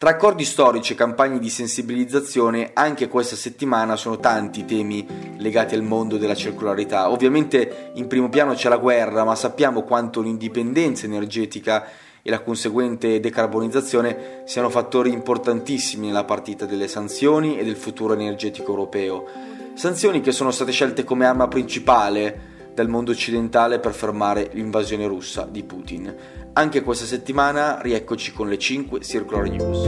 Tra accordi storici e campagne di sensibilizzazione, anche questa settimana sono tanti i temi legati al mondo della circolarità. Ovviamente in primo piano c'è la guerra, ma sappiamo quanto l'indipendenza energetica e la conseguente decarbonizzazione siano fattori importantissimi nella partita delle sanzioni e del futuro energetico europeo. Sanzioni che sono state scelte come arma principale dal mondo occidentale per fermare l'invasione russa di Putin. Anche questa settimana rieccoci con le 5 Circular News.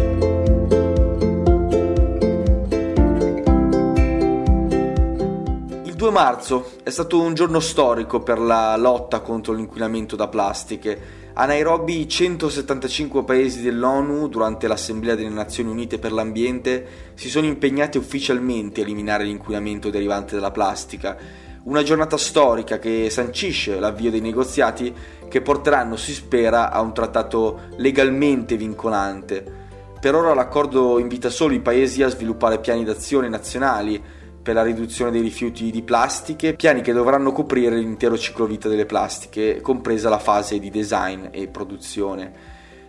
Il 2 marzo è stato un giorno storico per la lotta contro l'inquinamento da plastiche. A Nairobi 175 paesi dell'ONU durante l'Assemblea delle Nazioni Unite per l'Ambiente si sono impegnati ufficialmente a eliminare l'inquinamento derivante dalla plastica una giornata storica che sancisce l'avvio dei negoziati che porteranno, si spera, a un trattato legalmente vincolante. Per ora l'accordo invita solo i paesi a sviluppare piani d'azione nazionali per la riduzione dei rifiuti di plastiche, piani che dovranno coprire l'intero ciclo vita delle plastiche, compresa la fase di design e produzione.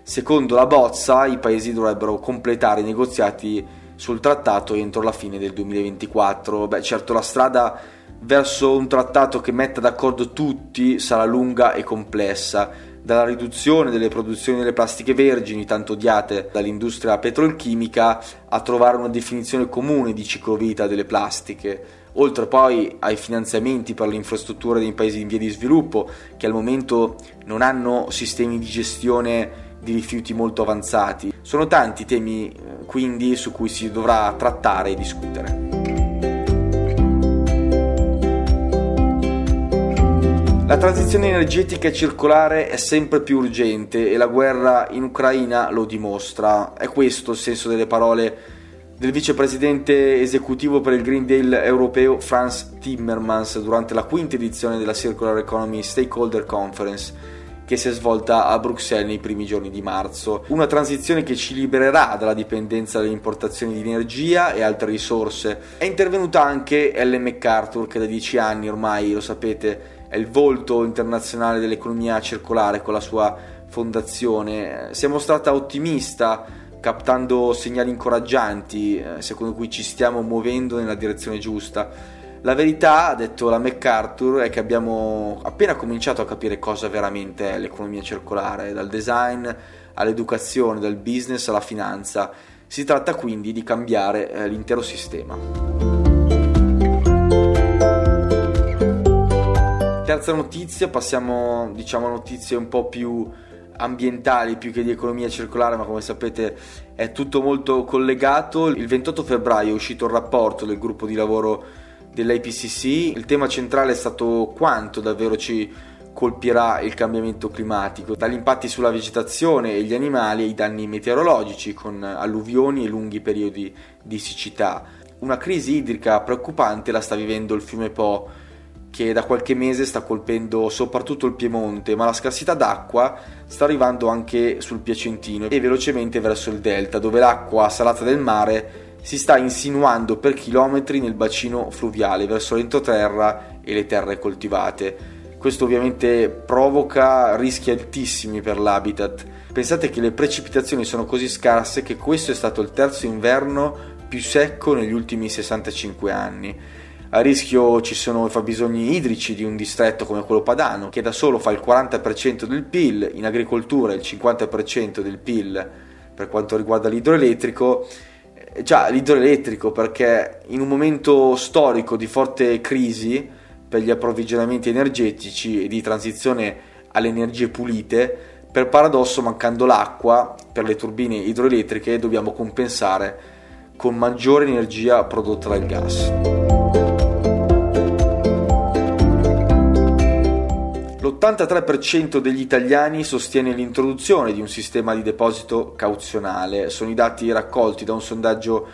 Secondo la bozza, i paesi dovrebbero completare i negoziati sul trattato entro la fine del 2024. Beh, certo la strada verso un trattato che metta d'accordo tutti sarà lunga e complessa, dalla riduzione delle produzioni delle plastiche vergini, tanto odiate dall'industria petrolchimica, a trovare una definizione comune di ciclovita delle plastiche, oltre poi ai finanziamenti per le infrastrutture dei paesi in via di sviluppo, che al momento non hanno sistemi di gestione di rifiuti molto avanzati. Sono tanti temi eh, quindi su cui si dovrà trattare e discutere. La transizione energetica e circolare è sempre più urgente e la guerra in Ucraina lo dimostra. È questo il senso delle parole del vicepresidente esecutivo per il Green Deal europeo Franz Timmermans durante la quinta edizione della Circular Economy Stakeholder Conference che si è svolta a Bruxelles nei primi giorni di marzo. Una transizione che ci libererà dalla dipendenza dalle importazioni di energia e altre risorse. È intervenuta anche Ellen MacArthur che da dieci anni ormai, lo sapete, è il volto internazionale dell'economia circolare con la sua fondazione. Si è mostrata ottimista, captando segnali incoraggianti, eh, secondo cui ci stiamo muovendo nella direzione giusta. La verità, ha detto la MacArthur, è che abbiamo appena cominciato a capire cosa veramente è l'economia circolare, dal design all'educazione, dal business alla finanza. Si tratta quindi di cambiare eh, l'intero sistema. Terza notizia, passiamo diciamo a notizie un po' più ambientali più che di economia circolare, ma come sapete è tutto molto collegato. Il 28 febbraio è uscito il rapporto del gruppo di lavoro dell'IPCC. Il tema centrale è stato quanto davvero ci colpirà il cambiamento climatico, dagli impatti sulla vegetazione e gli animali ai danni meteorologici con alluvioni e lunghi periodi di siccità. Una crisi idrica preoccupante la sta vivendo il fiume Po che da qualche mese sta colpendo soprattutto il Piemonte, ma la scarsità d'acqua sta arrivando anche sul Piacentino e velocemente verso il delta, dove l'acqua salata del mare si sta insinuando per chilometri nel bacino fluviale verso l'entroterra e le terre coltivate. Questo ovviamente provoca rischi altissimi per l'habitat. Pensate che le precipitazioni sono così scarse che questo è stato il terzo inverno più secco negli ultimi 65 anni a rischio ci sono i fabbisogni idrici di un distretto come quello padano, che da solo fa il 40% del PIL, in agricoltura il 50% del PIL per quanto riguarda l'idroelettrico. Eh, già, l'idroelettrico perché in un momento storico di forte crisi per gli approvvigionamenti energetici e di transizione alle energie pulite, per paradosso mancando l'acqua per le turbine idroelettriche dobbiamo compensare con maggiore energia prodotta dal gas. L'83% degli italiani sostiene l'introduzione di un sistema di deposito cauzionale. Sono i dati raccolti da un sondaggio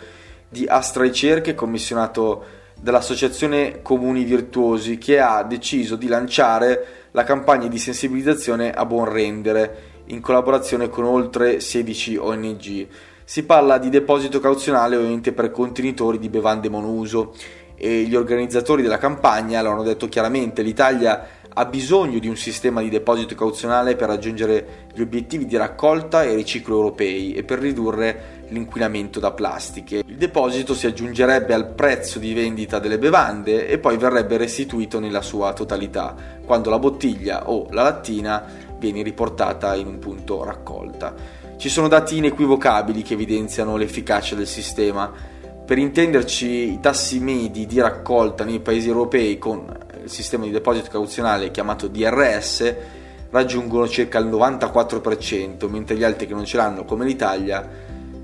di Astra Ricerche commissionato dall'Associazione Comuni Virtuosi che ha deciso di lanciare la campagna di sensibilizzazione a buon rendere in collaborazione con oltre 16 ONG. Si parla di deposito cauzionale ovviamente per contenitori di bevande monouso e gli organizzatori della campagna l'hanno detto chiaramente, l'Italia ha bisogno di un sistema di deposito cauzionale per raggiungere gli obiettivi di raccolta e riciclo europei e per ridurre l'inquinamento da plastiche. Il deposito si aggiungerebbe al prezzo di vendita delle bevande e poi verrebbe restituito nella sua totalità, quando la bottiglia o la lattina viene riportata in un punto raccolta. Ci sono dati inequivocabili che evidenziano l'efficacia del sistema. Per intenderci, i tassi medi di raccolta nei paesi europei con sistema di deposito cauzionale chiamato DRS raggiungono circa il 94%, mentre gli altri che non ce l'hanno, come l'Italia,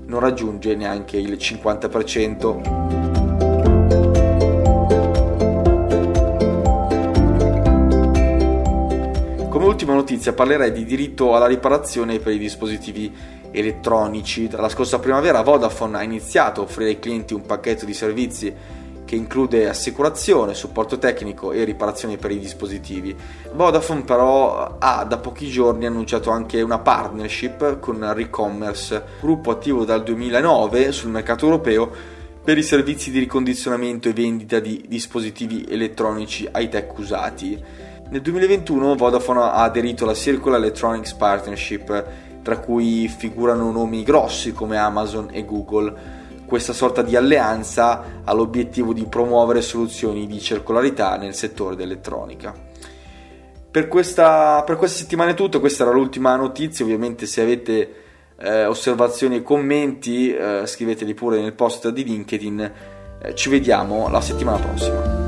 non raggiunge neanche il 50%. Come ultima notizia parlerei di diritto alla riparazione per i dispositivi elettronici. La scorsa primavera Vodafone ha iniziato a offrire ai clienti un pacchetto di servizi che include assicurazione, supporto tecnico e riparazioni per i dispositivi. Vodafone però ha da pochi giorni annunciato anche una partnership con Recommerce, gruppo attivo dal 2009 sul mercato europeo per i servizi di ricondizionamento e vendita di dispositivi elettronici high-tech usati. Nel 2021 Vodafone ha aderito alla Circular Electronics Partnership, tra cui figurano nomi grossi come Amazon e Google questa sorta di alleanza ha l'obiettivo di promuovere soluzioni di circolarità nel settore dell'elettronica. Per questa, per questa settimana è tutto, questa era l'ultima notizia, ovviamente se avete eh, osservazioni e commenti eh, scriveteli pure nel post di LinkedIn, eh, ci vediamo la settimana prossima.